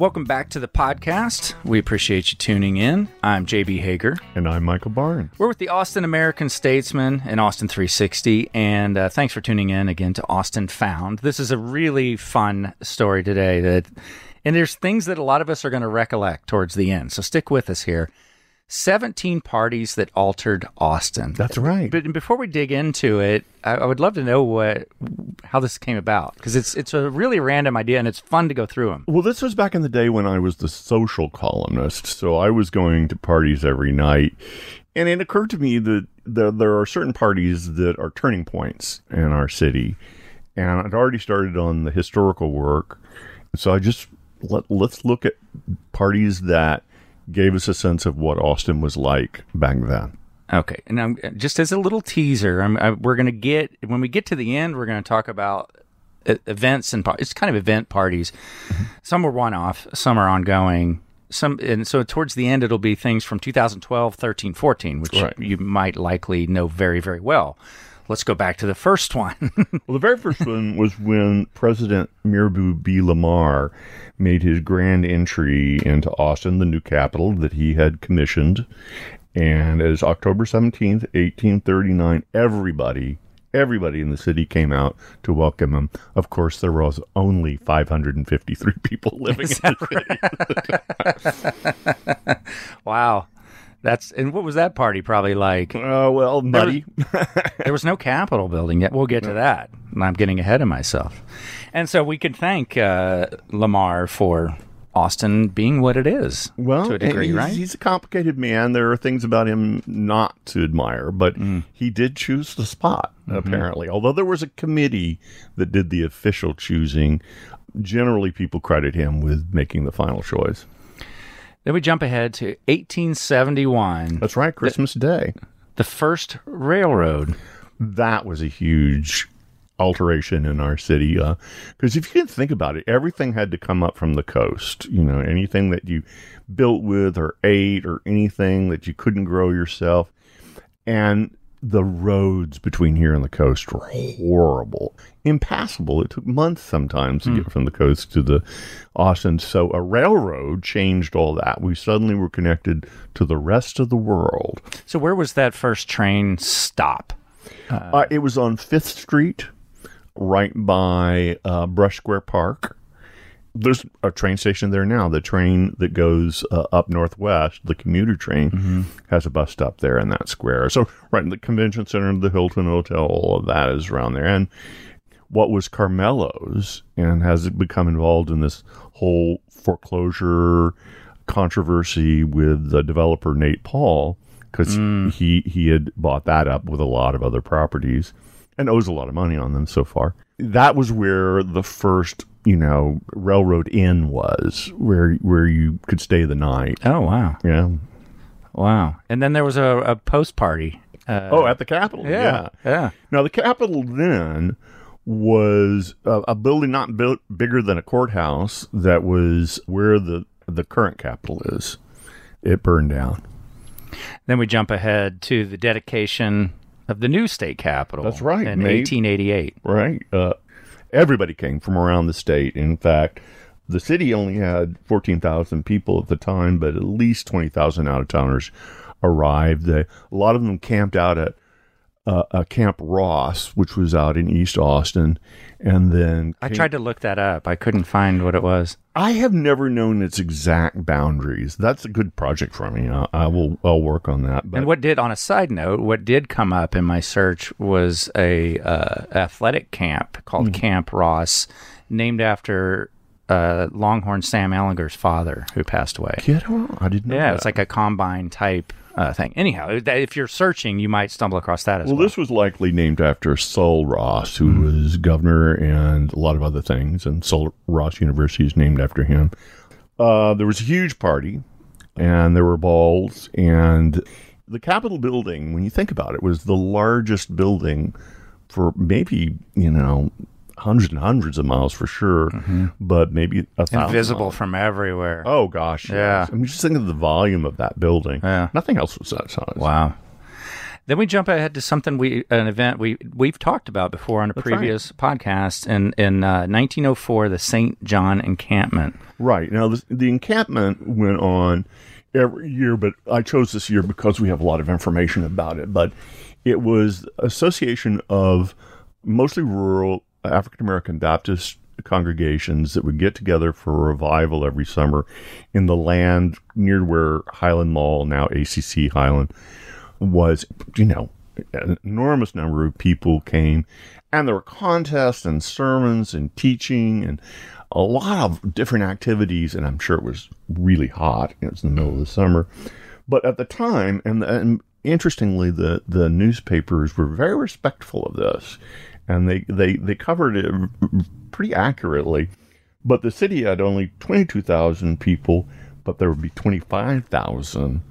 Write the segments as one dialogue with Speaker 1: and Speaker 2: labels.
Speaker 1: Welcome back to the podcast. We appreciate you tuning in. I'm JB Hager.
Speaker 2: And I'm Michael Barnes.
Speaker 1: We're with the Austin American Statesman and Austin 360. And uh, thanks for tuning in again to Austin Found. This is a really fun story today that, and there's things that a lot of us are going to recollect towards the end. So stick with us here. 17 parties that altered Austin.
Speaker 2: That's right.
Speaker 1: But before we dig into it, I, I would love to know what how this came about because it's it's a really random idea and it's fun to go through them.
Speaker 2: Well, this was back in the day when I was the social columnist, so I was going to parties every night, and it occurred to me that there, there are certain parties that are turning points in our city, and I'd already started on the historical work, so I just let let's look at parties that gave us a sense of what Austin was like back then.
Speaker 1: Okay, and I'm, just as a little teaser, I'm, I, we're going to get when we get to the end, we're going to talk about events and it's kind of event parties. Mm-hmm. Some are one-off, some are ongoing. Some and so towards the end, it'll be things from 2012, 13, 14, which
Speaker 2: Right.
Speaker 1: you might likely know very, very well. Let's go back to the first one.
Speaker 2: Well, the very first one was when President Mirabeau B. Lamar made his grand entry into Austin, the new capital that he had commissioned. And as October 17th, 1839, everybody, everybody in the city came out to welcome him. Of course, there was only 553 people living in the city.
Speaker 1: wow, that's and what was that party probably like?
Speaker 2: Uh, well, nutty.
Speaker 1: There was no Capitol building yet. We'll get to that. I'm getting ahead of myself. And so we could thank uh, Lamar for Austin being what it is
Speaker 2: Well,
Speaker 1: to a degree,
Speaker 2: he's,
Speaker 1: right?
Speaker 2: he's a complicated man. There are things about him not to admire, but
Speaker 1: Mm.
Speaker 2: he did choose the spot,
Speaker 1: Mm-hmm.
Speaker 2: apparently. Although there was a committee that did the official choosing, generally people credit him with making the final choice.
Speaker 1: Then we jump ahead to 1871,
Speaker 2: That's right, Christmas Day.
Speaker 1: the first railroad.
Speaker 2: That was a huge alteration in our city. Uh, because if you can think about it, everything had to come up from the coast. You know, anything that you built with or ate or anything that you couldn't grow yourself. And the roads between here and the coast were horrible, impassable. It took months sometimes to get from the coast to the Austin. So a railroad changed all that. We suddenly were connected to the rest of the world.
Speaker 1: So where was that first train stop?
Speaker 2: Uh, it was on Fifth Street, right by uh, Brush Square Park. There's a train station there now. The train that goes uh, up northwest, the commuter train, has a bus stop there in that square. So, right in the convention center, the Hilton Hotel, all of that is around there. And what was Carmelo's and has become involved in this whole foreclosure controversy with the developer Nate Paul because he he had bought that up with a lot of other properties and owes a lot of money on them so far. That was where the first you know railroad inn was where where you could stay the night.
Speaker 1: Oh wow,
Speaker 2: Yeah.
Speaker 1: wow! And then there was a, a post party. Uh,
Speaker 2: Oh, at the Capitol.
Speaker 1: yeah, yeah.
Speaker 2: Now, the Capitol then was a, a building not built bigger than a courthouse that was where the, the current Capitol is. It burned down.
Speaker 1: Then we jump ahead to the dedication of the new state capitol.
Speaker 2: That's right,
Speaker 1: in
Speaker 2: May-
Speaker 1: 1888.
Speaker 2: Right? Uh, everybody came from around the state. In fact, the city only had 14,000 people at the time, but at least 20,000 out of towners arrived. They, a lot of them camped out at uh, uh, Camp Ross, which was out in East Austin. And then
Speaker 1: I tried to look that up. I couldn't find what it was.
Speaker 2: I have never known its exact boundaries. That's a good project for me. I, I will. I'll work on that. But
Speaker 1: And what did, on a side note, what did come up in my search was a uh, athletic camp called
Speaker 2: Hmm.
Speaker 1: Camp Ross, named after uh, Longhorn Sam Ehlinger's father, who passed away.
Speaker 2: Kid, oh, I didn't know.
Speaker 1: Yeah,
Speaker 2: that.
Speaker 1: it's like a combine type uh, thing. Anyhow, if you're searching, you might stumble across that as
Speaker 2: Well,
Speaker 1: well.
Speaker 2: this was likely named after Sul Ross, who was governor and a lot of other things, and Sul Ross University is named after him. Uh, there was a huge party, and there were balls, and the Capitol building, when you think about it, was the largest building for maybe, you know, hundreds and hundreds of miles for sure, but maybe a thousand
Speaker 1: Invisible
Speaker 2: miles.
Speaker 1: from everywhere.
Speaker 2: Oh gosh,
Speaker 1: Yeah.
Speaker 2: yes. I mean, just think of the volume of that building.
Speaker 1: Yeah.
Speaker 2: Nothing else was that size.
Speaker 1: Wow. Then we jump ahead to something we an event we we've talked about before on a
Speaker 2: right.
Speaker 1: previous podcast in in uh, 1904 the St. John encampment.
Speaker 2: Right now, this, the encampment went on every year, but I chose this year because we have a lot of information about it. But it was association of mostly rural African American Baptist congregations that would get together for a revival every summer in the land near where Highland Mall, now ACC Highland, was. You know, an enormous number of people came, and there were contests and sermons and teaching and a lot of different activities. And I'm sure it was really hot. It was in the middle of the summer, but at the time, and, and interestingly, the the newspapers were very respectful of this, and they they they covered it pretty accurately. But the city had only twenty two thousand people, but there would be twenty five thousand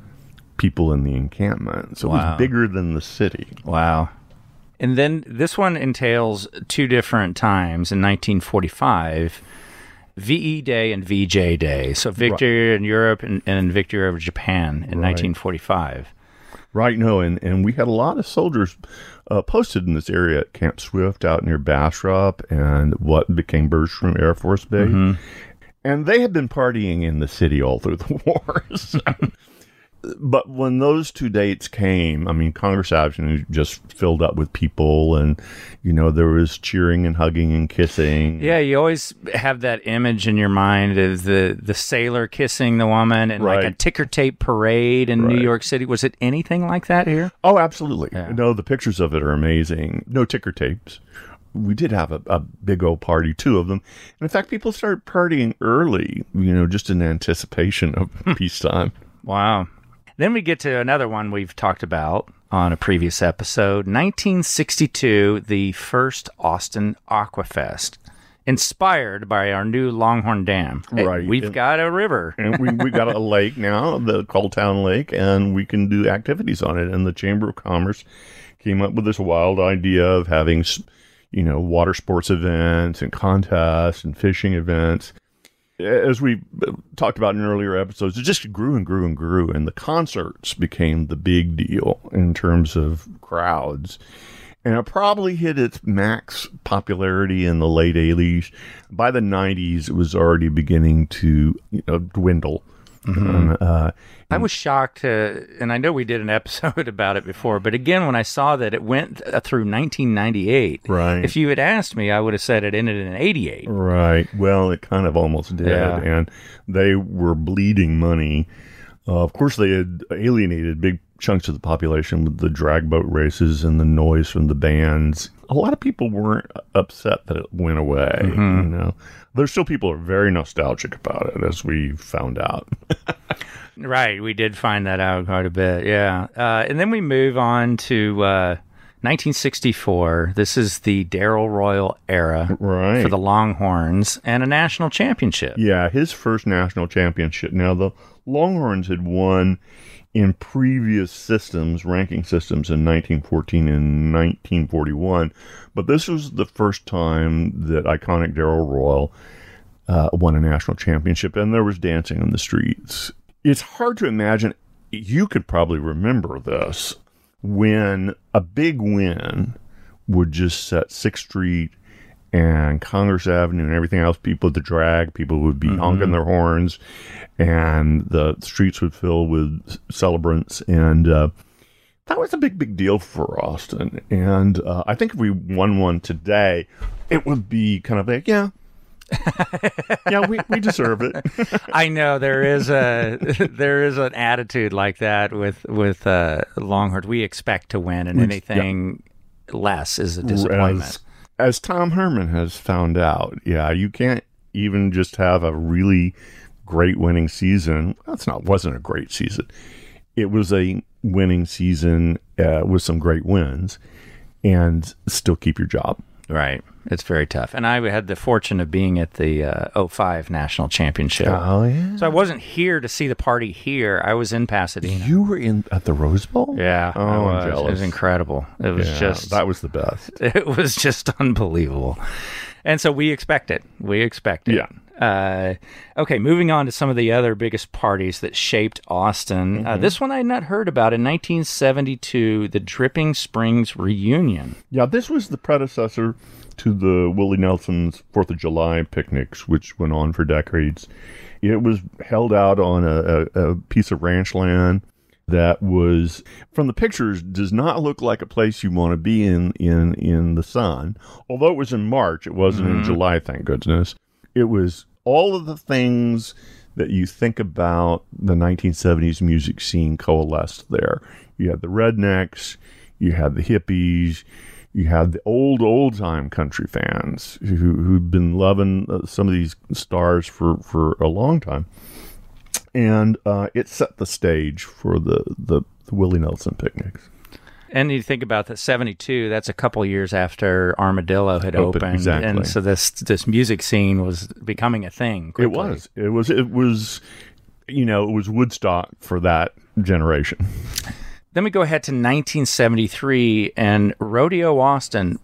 Speaker 2: people in the encampment, so it was bigger than the city.
Speaker 1: Wow. And then this one entails two different times in 1945. VE Day and VJ Day. So victory in Europe and, and victory over Japan in 1945.
Speaker 2: Right, no, and, and we had a lot of soldiers uh, posted in this area at Camp Swift out near Bastrop and what became Bergstrom Air Force Base. And they had been partying in the city all through the war. So- but when those two dates came, I mean, Congress Avenue just filled up with people, and, you know, there was cheering and hugging and kissing.
Speaker 1: Yeah, you always have that image in your mind of the, the sailor kissing the woman and like a ticker tape parade in New York City. Was it anything like that here?
Speaker 2: Oh, absolutely.
Speaker 1: Yeah.
Speaker 2: No, the pictures of it are amazing. No ticker tapes. We did have a, a big old party, two of them. And in fact, people started partying early, you know, just in anticipation of peacetime.
Speaker 1: Wow. Then we get to another one we've talked about on a previous episode 1962, the first Austin Aquafest, inspired by our new Longhorn Dam.
Speaker 2: Right.
Speaker 1: we've
Speaker 2: And-
Speaker 1: got a river.
Speaker 2: And we, we got a lake now, the Town Lake, and we can do activities on it. And the Chamber of Commerce came up with this wild idea of having, you know, water sports events and contests and fishing events. As we uh, talked about in earlier episodes, it just grew and grew and grew, and the concerts became the big deal in terms of crowds. And it probably hit its max popularity in the late 80s. By the 90s, it was already beginning to you know, dwindle. Um, uh,
Speaker 1: I was shocked, uh, and I know we did an episode about it before, but again, when I saw that it went uh, through 1998,
Speaker 2: Right.
Speaker 1: if you had asked me, I would have said it ended in 88.
Speaker 2: Right. Well, it kind of almost did.
Speaker 1: Yeah.
Speaker 2: And they were bleeding money. Uh, of course, they had alienated big chunks of the population with the drag boat races and the noise from the bands. A lot of people weren't upset that it went away. You know, there's still people who are very nostalgic about it, as we found out.
Speaker 1: Right, we did find that out quite a bit. Yeah, uh, and then we move on to uh, 1964. This is the Darrell Royal era
Speaker 2: right.
Speaker 1: for the Longhorns and a national championship.
Speaker 2: Yeah, his first national championship. Now, the Longhorns had won in previous systems, ranking systems in 1914 and 1941, but this was the first time that iconic Darrell Royal uh, won a national championship, and there was dancing in the streets. It's hard to imagine. You could probably remember this when a big win would just set Sixth Street and Congress Avenue and everything else. People, the drag, people would be honking their horns, and the streets would fill with celebrants. And uh, that was a big, big deal for Austin. And uh, I think if we won one today, it would be kind of like, yeah. yeah, we, we deserve it.
Speaker 1: I know there is a there is an attitude like that with with uh, Longhorns. We expect to win, and anything less is a disappointment.
Speaker 2: As Tom Herman has found out, yeah, you can't even just have a really great winning season. That's not wasn't a great season. It was a winning season uh, with some great wins, and still keep your job.
Speaker 1: Right. It's very tough. And I had the fortune of being at the uh, 05 National Championship.
Speaker 2: Oh yeah.
Speaker 1: So I wasn't here to see the party here. I was in Pasadena.
Speaker 2: You were in at the Rose Bowl.
Speaker 1: yeah.
Speaker 2: Oh,
Speaker 1: I
Speaker 2: I'm
Speaker 1: was. It was incredible. It was
Speaker 2: Yeah,
Speaker 1: just
Speaker 2: that was the best.
Speaker 1: it was just unbelievable. And so we expect it. We expect it.
Speaker 2: Yeah.
Speaker 1: Uh, okay, moving on to some of the other biggest parties that shaped Austin. Uh,
Speaker 2: Mm-hmm.
Speaker 1: this one I had not heard about in 1972, the Dripping Springs Reunion.
Speaker 2: Yeah, this was the predecessor to the Willie Nelson's Fourth of July picnics, which went on for decades. It was held out on a, a, a piece of ranch land that was, from the pictures, does not look like a place you want to be in in in the sun. Although it was in March, it wasn't in July. Thank goodness. It was all of the things that you think about the 1970s music scene coalesced there. You had the rednecks, you had the hippies, you had the old, old time country fans who, who'd been loving uh, some of these stars for, for a long time. And uh, it set the stage for the, the, the Willie Nelson picnics.
Speaker 1: And you think about that 72, that's a couple years after Armadillo had
Speaker 2: Open,
Speaker 1: opened.
Speaker 2: exactly.
Speaker 1: And so this this music scene was becoming a thing.
Speaker 2: It was. It was. It was. You know, it was Woodstock for that generation.
Speaker 1: Then we go ahead to 1973 and Rodeo Austin,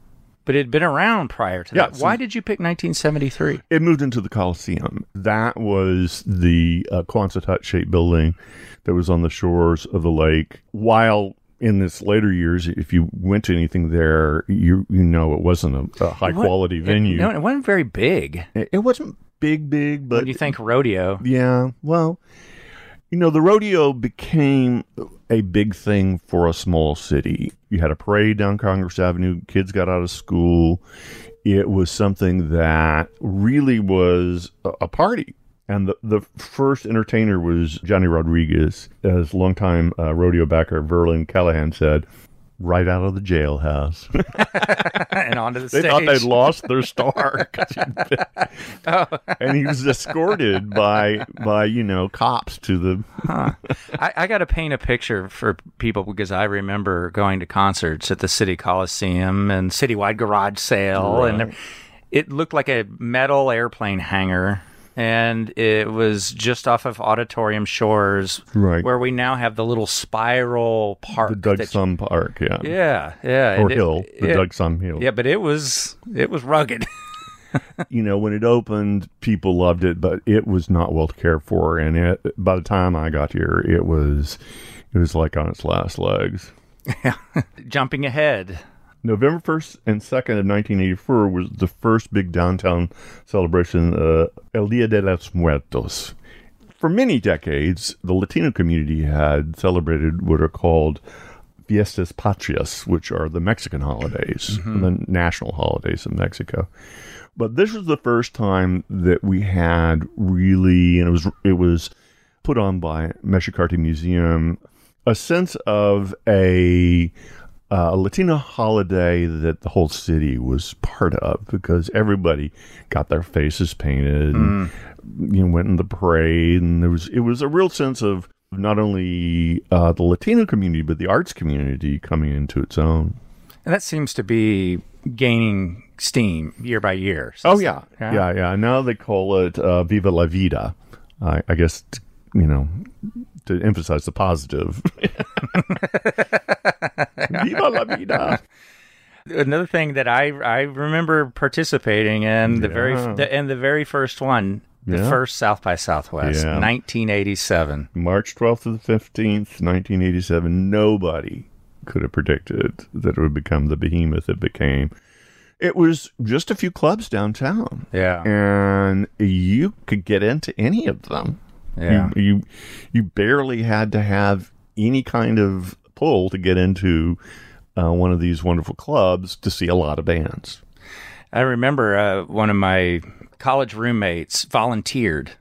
Speaker 1: but it had been around prior to
Speaker 2: Yeah,
Speaker 1: that.
Speaker 2: so-
Speaker 1: Why did you pick 1973?
Speaker 2: It moved into the Coliseum. That was the uh, Quonset hut shaped building that was on the shores of the lake. While in this later years, if you went to anything there, you you know it wasn't a, a high quality venue.
Speaker 1: It, no, it wasn't very big.
Speaker 2: It, it wasn't big, big, but
Speaker 1: When you think rodeo,
Speaker 2: yeah, well, you know, the rodeo became a big thing for a small city. You had a parade down Congress Avenue, kids got out of school. It was something that really was a, a party. And the, the first entertainer was Johnny Rodriguez, as longtime uh, rodeo backer Verlin Callahan said, right out of the jailhouse.
Speaker 1: and onto the
Speaker 2: They
Speaker 1: stage.
Speaker 2: They thought they'd lost their star. been- And he was escorted by by you know cops to the.
Speaker 1: I, I got to paint a picture for people because I remember going to concerts at the City Coliseum and Citywide Garage Sale, and there- it looked like a metal airplane hangar. And it was just off of Auditorium Shores,
Speaker 2: Right.
Speaker 1: where we now have the little spiral park.
Speaker 2: The Doug Sahm Park, yeah,
Speaker 1: yeah, yeah,
Speaker 2: or
Speaker 1: and it-
Speaker 2: Hill, the
Speaker 1: it-
Speaker 2: Doug Sahm Hill.
Speaker 1: Yeah, but it was it was rugged.
Speaker 2: You know, when it opened, people loved it, but it was not well cared for, and it. By the time I got here, it was, it was like on its last legs.
Speaker 1: Jumping ahead,
Speaker 2: November 1st and 2nd of 1984 was the first big downtown celebration, uh, El Dia de los Muertos. For many decades, the Latino community had celebrated what are called Fiestas Patrias, which are the Mexican holidays, the national holidays of Mexico. But this was the first time that we had really, and it was it was put on by Mexic-Arte Museum, a sense of a uh, a Latino holiday that the whole city was part of because everybody got their faces painted, and, you know, went in the parade, and there was it was a real sense of not only uh, the Latino community but the arts community coming into its own.
Speaker 1: and that seems to be gaining steam year by year.
Speaker 2: Oh yeah,
Speaker 1: Yeah.
Speaker 2: yeah, yeah. Now they call it uh, "Viva la Vida." I, I guess you know to emphasize the positive. Viva la Vida.
Speaker 1: another thing that I I remember participating in the very
Speaker 2: Yeah.
Speaker 1: the, in the very first one, the
Speaker 2: Yeah.
Speaker 1: first South by Southwest,
Speaker 2: Yeah.
Speaker 1: 1987.
Speaker 2: March twelfth to the fifteenth, nineteen eighty-seven. Nobody could have predicted that it would become the behemoth it became. It was just a few clubs downtown,
Speaker 1: Yeah,
Speaker 2: and you could get into any of them.
Speaker 1: Yeah.
Speaker 2: You, you you barely had to have any kind of pull to get into uh, one of these wonderful clubs to see a lot of bands.
Speaker 1: I remember uh, one of my college roommates volunteered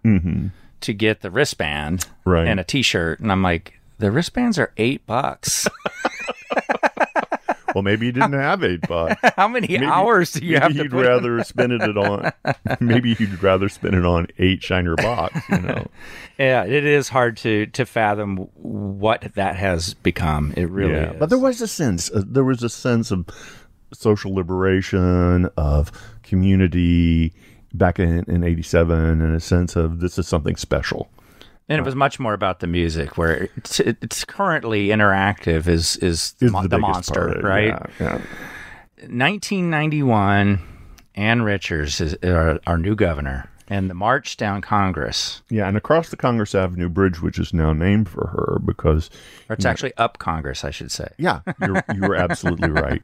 Speaker 1: to get the wristband
Speaker 2: Mm-hmm. Right.
Speaker 1: and a T-shirt, and I'm like, the wristbands are eight bucks.
Speaker 2: Well, maybe you didn't have eight bucks.
Speaker 1: How many hours do you
Speaker 2: maybe
Speaker 1: have to
Speaker 2: you'd
Speaker 1: put?
Speaker 2: rather spend it on. maybe you'd rather spend it on eight Shiner Bocks. You know.
Speaker 1: Yeah, it is hard to to fathom what that has become. It really
Speaker 2: yeah,
Speaker 1: is.
Speaker 2: but there was a sense. Uh, there was a sense of social liberation, of community back in, in 87, and a sense of this is something special.
Speaker 1: And it was much more about the music, where it's, it's currently interactive is is,
Speaker 2: Is
Speaker 1: mo-
Speaker 2: the
Speaker 1: the, monster,
Speaker 2: part
Speaker 1: right?
Speaker 2: yeah, yeah.
Speaker 1: 1991, Ann Richards is our, our new governor, and the march down Congress,
Speaker 2: Yeah, and across the Congress Avenue Bridge, which is now named for her because
Speaker 1: or it's actually up Congress, I should say.
Speaker 2: Yeah, you're, you were absolutely right.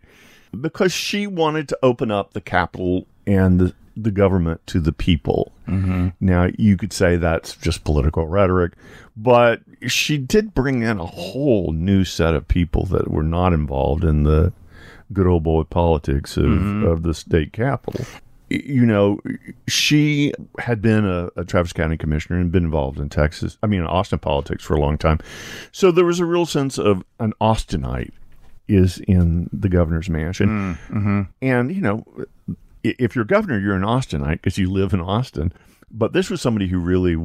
Speaker 2: Because she wanted to open up the capital and the, the government to the people. Mm-hmm. Now, you could say that's just political rhetoric, but she did bring in a whole new set of people that were not involved in the good old boy politics of, of the state capital. You know, she had been a, a Travis County commissioner and been involved in Texas, I mean, Austin politics for a long time. So there was a real sense of an Austinite is in the governor's mansion. And, you know, if you're governor, you're an Austinite because you live in Austin. But this was somebody who really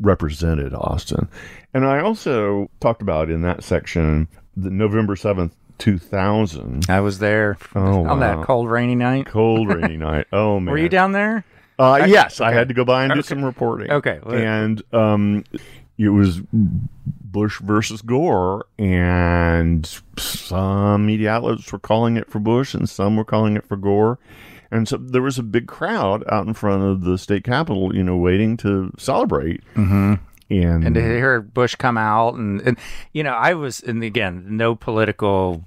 Speaker 2: represented Austin. And I also talked about in that section the November 7th, 2000.
Speaker 1: I was there
Speaker 2: Oh,
Speaker 1: on
Speaker 2: wow.
Speaker 1: that cold, rainy night.
Speaker 2: Cold, rainy night. Oh, man.
Speaker 1: Were you down there?
Speaker 2: Uh, yes, I had to go by and do some reporting.
Speaker 1: Okay,
Speaker 2: and um, it was Bush versus Gore, and some media outlets were calling it for Bush, and some were calling it for Gore. And so there was a big crowd out in front of the state capitol, you know, waiting to celebrate. Mm-hmm. And,
Speaker 1: And to hear Bush come out, and, and you know, I was, and again, no political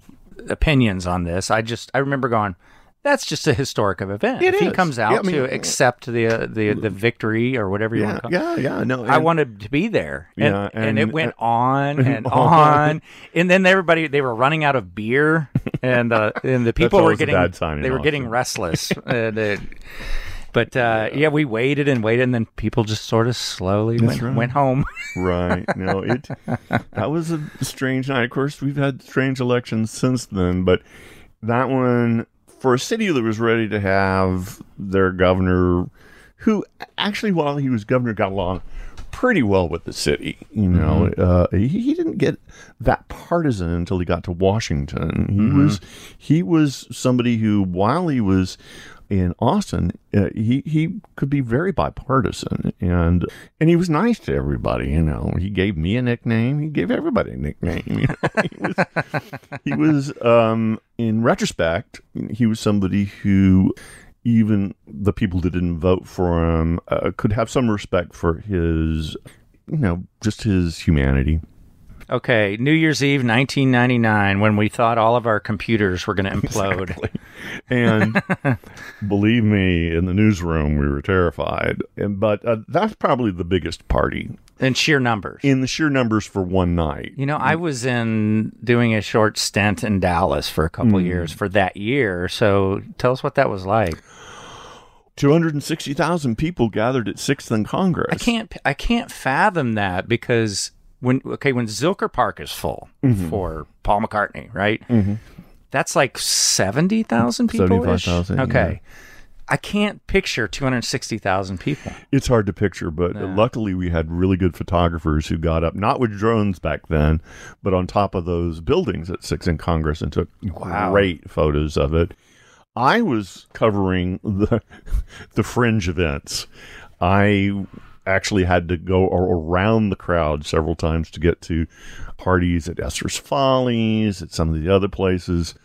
Speaker 1: opinions on this. I just, I remember going, that's just a historic of event.
Speaker 2: It
Speaker 1: if he comes out
Speaker 2: Yeah, I mean,
Speaker 1: to accept the uh, the the victory or whatever you
Speaker 2: yeah,
Speaker 1: want to call it.
Speaker 2: yeah, yeah, no,
Speaker 1: I wanted to be there, and,
Speaker 2: Yeah,
Speaker 1: and,
Speaker 2: and-
Speaker 1: it went on and
Speaker 2: on.
Speaker 1: and then everybody they were running out of beer, and uh, and the people were getting they were getting restless, and, uh, but uh, yeah, we waited and waited, and then people just sort of slowly went,
Speaker 2: right.
Speaker 1: went home.
Speaker 2: Right. No, it that was a strange night. Of course, we've had strange elections since then, but that one for a city that was ready to have their governor who actually while he was governor got along pretty well with the city, you know. Uh, he, he didn't get that partisan until he got to Washington. He was he was somebody who while he was in Austin, uh, he he could be very bipartisan, and and he was nice to everybody. You know, he gave me a nickname. He gave everybody a nickname. You know, he was, he was um, in retrospect, he was somebody who even the people that didn't vote for him uh, could have some respect for his, you know, just his humanity.
Speaker 1: Okay, New Year's Eve, 1999, when we thought all of our computers were going to implode.
Speaker 2: And believe me, in the newsroom, we were terrified. And, but uh, that's probably the biggest party
Speaker 1: in sheer numbers.
Speaker 2: in the sheer numbers for one night.
Speaker 1: You know, I was in doing a short stint in Dallas for a couple of years for that year. So tell us what that was like.
Speaker 2: 260,000 people gathered at 6th and Congress.
Speaker 1: I can't I can't fathom that because when okay when Zilker Park is full mm-hmm. for Paul McCartney, right? Mm-hmm. That's like seventy thousand people.
Speaker 2: 75,000,
Speaker 1: Okay. I can't picture two hundred sixty thousand people.
Speaker 2: It's hard to picture, but luckily we had really good photographers who got up, not with drones back then, but on top of those buildings at Six in Congress and took
Speaker 1: Wow.
Speaker 2: great photos of it. I was covering the the fringe events. I actually had to go around the crowd several times to get to parties at Esther's Follies, at some of the other places.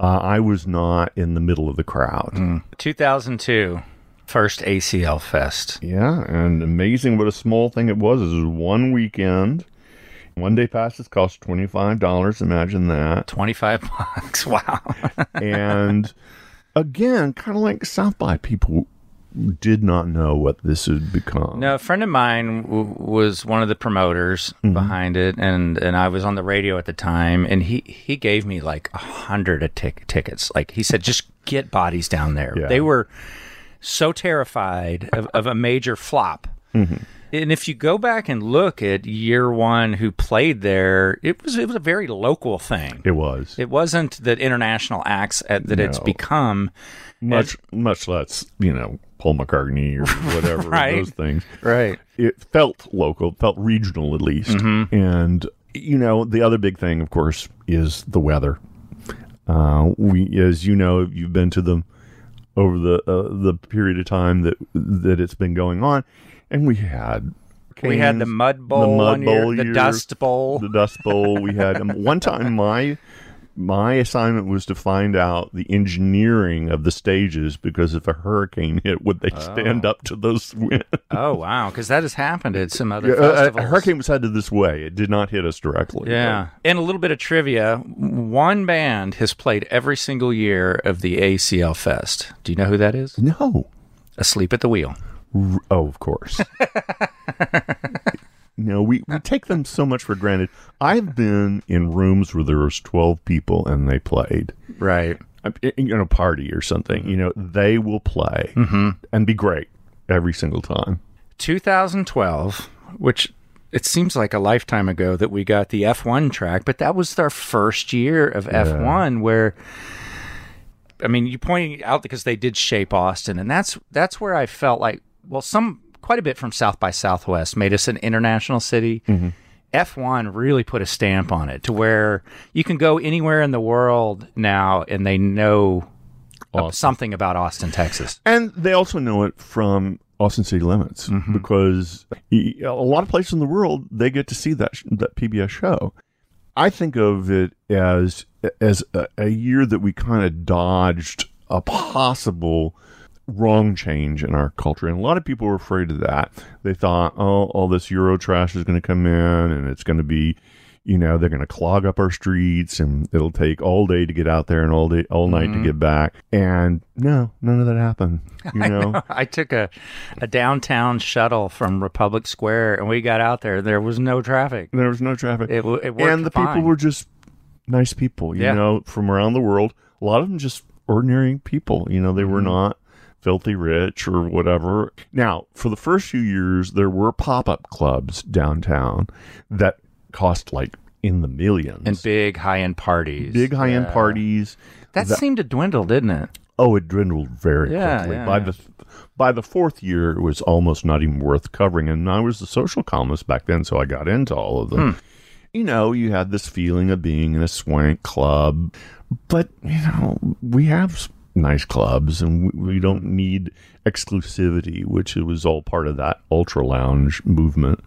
Speaker 2: Uh, I was not in the middle of the crowd.
Speaker 1: 2002, first ACL Fest.
Speaker 2: Yeah, and amazing what a small thing it was. It was one weekend. One day passes cost twenty five dollars. Imagine that.
Speaker 1: Twenty five bucks. Wow.
Speaker 2: and again, kind of like South by, people did not know what this had become.
Speaker 1: No, a friend of mine w- was one of the promoters mm-hmm. behind it, and and I was on the radio at the time, and he he gave me like a hundred of tic- tickets. Like he said, just get bodies down there.
Speaker 2: Yeah.
Speaker 1: They were so terrified of, of a major flop. Mm-hmm. And if you go back and look at year one, who played there, it was it was a very local thing.
Speaker 2: It was
Speaker 1: It wasn't the international acts at, that it's become.
Speaker 2: much much less, you know, Paul McCartney or whatever
Speaker 1: Right.
Speaker 2: those things.
Speaker 1: Right.
Speaker 2: It felt local, felt regional at least. And you know, the other big thing, of course, is the weather. Uh, we, as you know, you've been to them over the uh, the period of time that that it's been going on, and we had
Speaker 1: we had the mud bowl, the,
Speaker 2: mud
Speaker 1: one year,
Speaker 2: bowl
Speaker 1: the dust bowl.
Speaker 2: the Dust Bowl. We had um, one time my my assignment was to find out the engineering of the stages because if a hurricane hit, would they stand up to those winds?
Speaker 1: oh wow, because that has happened at some other
Speaker 2: Yeah, uh,
Speaker 1: festivals.
Speaker 2: a hurricane was headed this way. It did not hit us directly.
Speaker 1: Yeah. And a little bit of trivia. One band has played every single year of the ACL Fest. Do you know who that is?
Speaker 2: No.
Speaker 1: Asleep at the Wheel.
Speaker 2: R- Oh, of course. no, we, we take them so much for granted. I've been in rooms where there was 12 people and they played.
Speaker 1: Right.
Speaker 2: Uh, In a party or something, you know, they will play and be great every single time.
Speaker 1: 2012, which it seems like a lifetime ago that we got the F1 track, but that was our first year of F1 where I mean, you pointed out because they did shape Austin and that's that's where I felt like well some quite a bit from South by Southwest made us an international city. Mm-hmm. F1 really put a stamp on it to where you can go anywhere in the world now and they know
Speaker 2: Awesome.
Speaker 1: something about Austin, Texas.
Speaker 2: And they also know it from Austin City Limits mm-hmm. because a lot of places in the world they get to see that that PBS show. I think of it as as a, a year that we kind of dodged a possible wrong change in our culture, and a lot of people were afraid of that. They thought, oh, all this Euro trash is going to come in, and it's going to be you know they're going to clog up our streets and it'll take all day to get out there and all day all night to get back and no none of that happened you know,
Speaker 1: I took a, a downtown shuttle from Republic Square, and we got out there. There was no traffic.
Speaker 2: there was no traffic
Speaker 1: It, it worked
Speaker 2: and the
Speaker 1: fine.
Speaker 2: people were just nice people you
Speaker 1: Yeah.
Speaker 2: know from around the world a lot of them just ordinary people you know they were
Speaker 1: Mm-hmm.
Speaker 2: not filthy rich or whatever now for the first few years there were pop-up clubs downtown that cost like in the millions
Speaker 1: and big high end parties.
Speaker 2: big high-end
Speaker 1: Yeah.
Speaker 2: parties
Speaker 1: That, seemed to dwindle, didn't it?
Speaker 2: Oh, it dwindled very
Speaker 1: Yeah,
Speaker 2: quickly.
Speaker 1: yeah,
Speaker 2: by the by the fourth year, it was almost not even worth covering. And I was the social columnist back then, so I got into all of them.
Speaker 1: Hmm.
Speaker 2: You know, you had this feeling of being in a swank club, but you know, we have nice clubs, and we, we don't need exclusivity, which it was all part of that ultra lounge movement.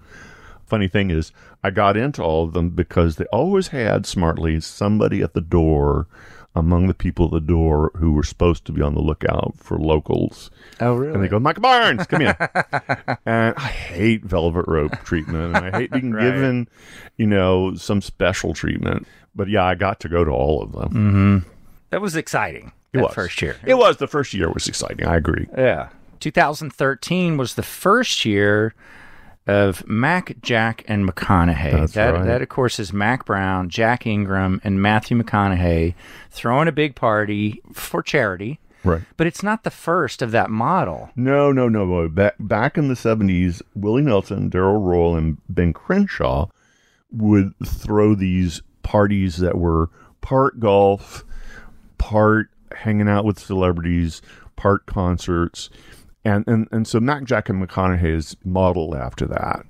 Speaker 2: Funny thing is, I got into all of them because they always had smartly somebody at the door among the people at the door who were supposed to be on the lookout for locals.
Speaker 1: Oh, really?
Speaker 2: And they go, Michael Barnes, come here. and I hate velvet rope treatment. And I hate being
Speaker 1: Right.
Speaker 2: given, you know, some special treatment. But yeah, I got to go to all of them. Mm-hmm.
Speaker 1: that was exciting.
Speaker 2: It was.
Speaker 1: first year.
Speaker 2: It was. The first year was exciting. I agree.
Speaker 1: Yeah. 2013 was the first year of Mack, Jack, and McConaughey.
Speaker 2: That's
Speaker 1: that,
Speaker 2: right.
Speaker 1: that, of course, is Mack Brown, Jack Ingram, and Matthew McConaughey throwing a big party for charity.
Speaker 2: Right.
Speaker 1: But it's not the first of that model.
Speaker 2: No, no, no. boy. Back back in the seventies, Willie Nelson, Darrell Royal, and Ben Crenshaw would throw these parties that were part golf, part hanging out with celebrities, part concerts, and and and so Mack Jack and McConaughey is modeled after that.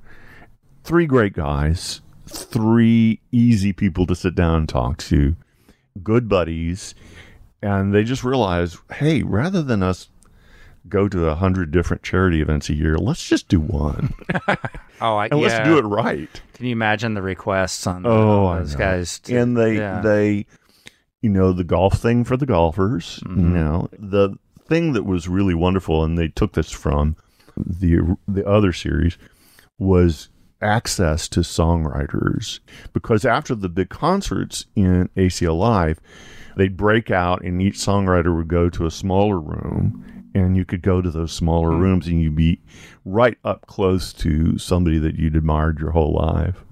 Speaker 2: Three great guys, three easy people to sit down and talk to, good buddies, and they just realized, hey, rather than us go to a hundred different charity events a year. Let's just do one,
Speaker 1: Oh, I,
Speaker 2: and
Speaker 1: yeah.
Speaker 2: let's do it right.
Speaker 1: Can you imagine the requests on
Speaker 2: Oh,
Speaker 1: those guys? to-
Speaker 2: and they
Speaker 1: yeah.
Speaker 2: they, you know, the golf thing for the golfers.
Speaker 1: Mm-hmm.
Speaker 2: You know, the thing that was really wonderful, and they took this from the the other series was access to songwriters because after the big concerts in ACL Live, they'd break out and each songwriter would go to a smaller room and you could go to those smaller
Speaker 1: Hmm.
Speaker 2: rooms and you'd be right up close to somebody that you'd admired your whole life.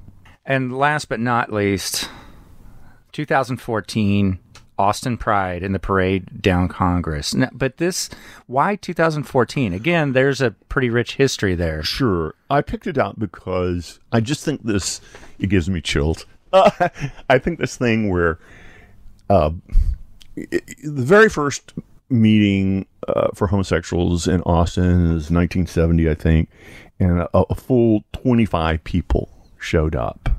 Speaker 1: And last but not least, 2014, Austin Pride in the parade down Congress. N- But this, why 2014? Again, there's a pretty rich history there.
Speaker 2: Sure. I picked it out because I just think this, it gives me chills. Uh, I think this thing where uh, i- i- the very first meeting uh, for homosexuals in Austin is 1970, I think, and a, a full 25 people showed up.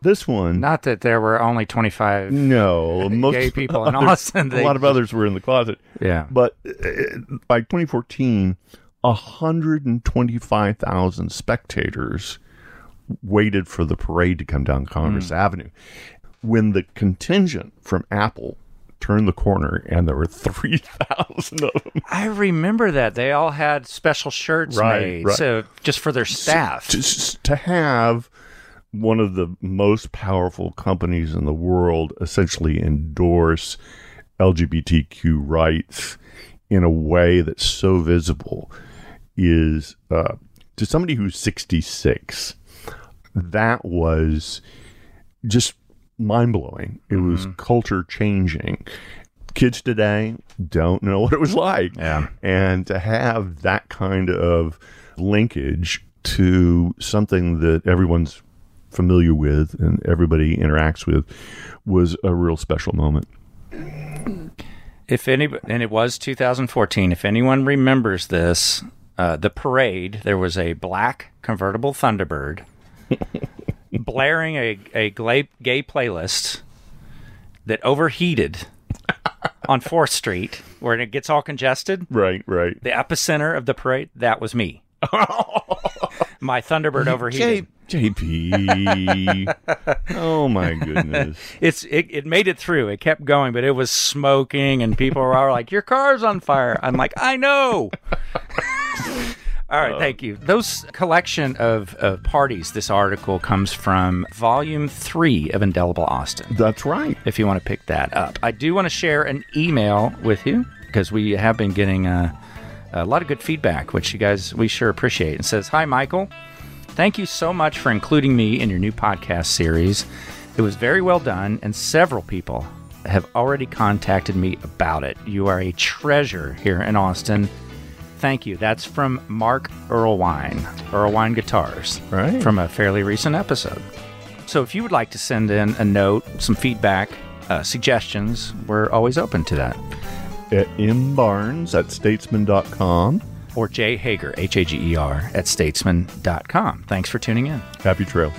Speaker 2: This one,
Speaker 1: Not that there were only 25
Speaker 2: no, most
Speaker 1: gay people in
Speaker 2: others-
Speaker 1: Austin.
Speaker 2: A lot of others were in the closet.
Speaker 1: Yeah.
Speaker 2: But uh, by 2014, 125,000 spectators waited for the parade to come down Congress Avenue. When the contingent from Apple turned the corner and there were 3,000 of them
Speaker 1: I remember that. They all had special shirts
Speaker 2: Right,
Speaker 1: made.
Speaker 2: right.
Speaker 1: So just for their staff.
Speaker 2: just to have one of the most powerful companies in the world essentially endorse LGBTQ rights in a way that's so visible is uh, to somebody who's 66 that was just mind blowing. It was culture changing. Kids today don't know what it was like.
Speaker 1: Yeah.
Speaker 2: And to have that kind of linkage to something that everyone's familiar with and everybody interacts with was a real special moment.
Speaker 1: If any, and it was 2014. If anyone remembers this, uh, the parade, there was a black convertible Thunderbird blaring a, a gay, gay playlist that overheated on 4th Street where it gets all congested.
Speaker 2: Right, right.
Speaker 1: The epicenter of the parade, that was me. My Thunderbird overheated.
Speaker 2: J- JB. oh my goodness.
Speaker 1: it's it, it made it through. It kept going, but it was smoking, and people were all like, "Your car's on fire." I'm like, "I know." all right, thank you. Those collection of, of parties. This article comes from Volume Three of Indelible Austin.
Speaker 2: That's right.
Speaker 1: If you want to pick that up, I do want to share an email with you because we have been getting uh, a lot of good feedback, which you guys we sure appreciate. It says, "Hi, Michael." Thank you so much for including me in your new podcast series. It was very well done, and several people have already contacted me about it. You are a treasure here in Austin. Thank you. That's from Mark Erlewine, Erlewine Guitars,
Speaker 2: Right.
Speaker 1: from a fairly recent episode. So if you would like to send in a note, some feedback, uh, suggestions, we're always open to that.
Speaker 2: At mbarnes at statesman.com.
Speaker 1: Or Jay Hager, H A G E R, at statesman.com. Thanks for tuning in.
Speaker 2: Happy trails.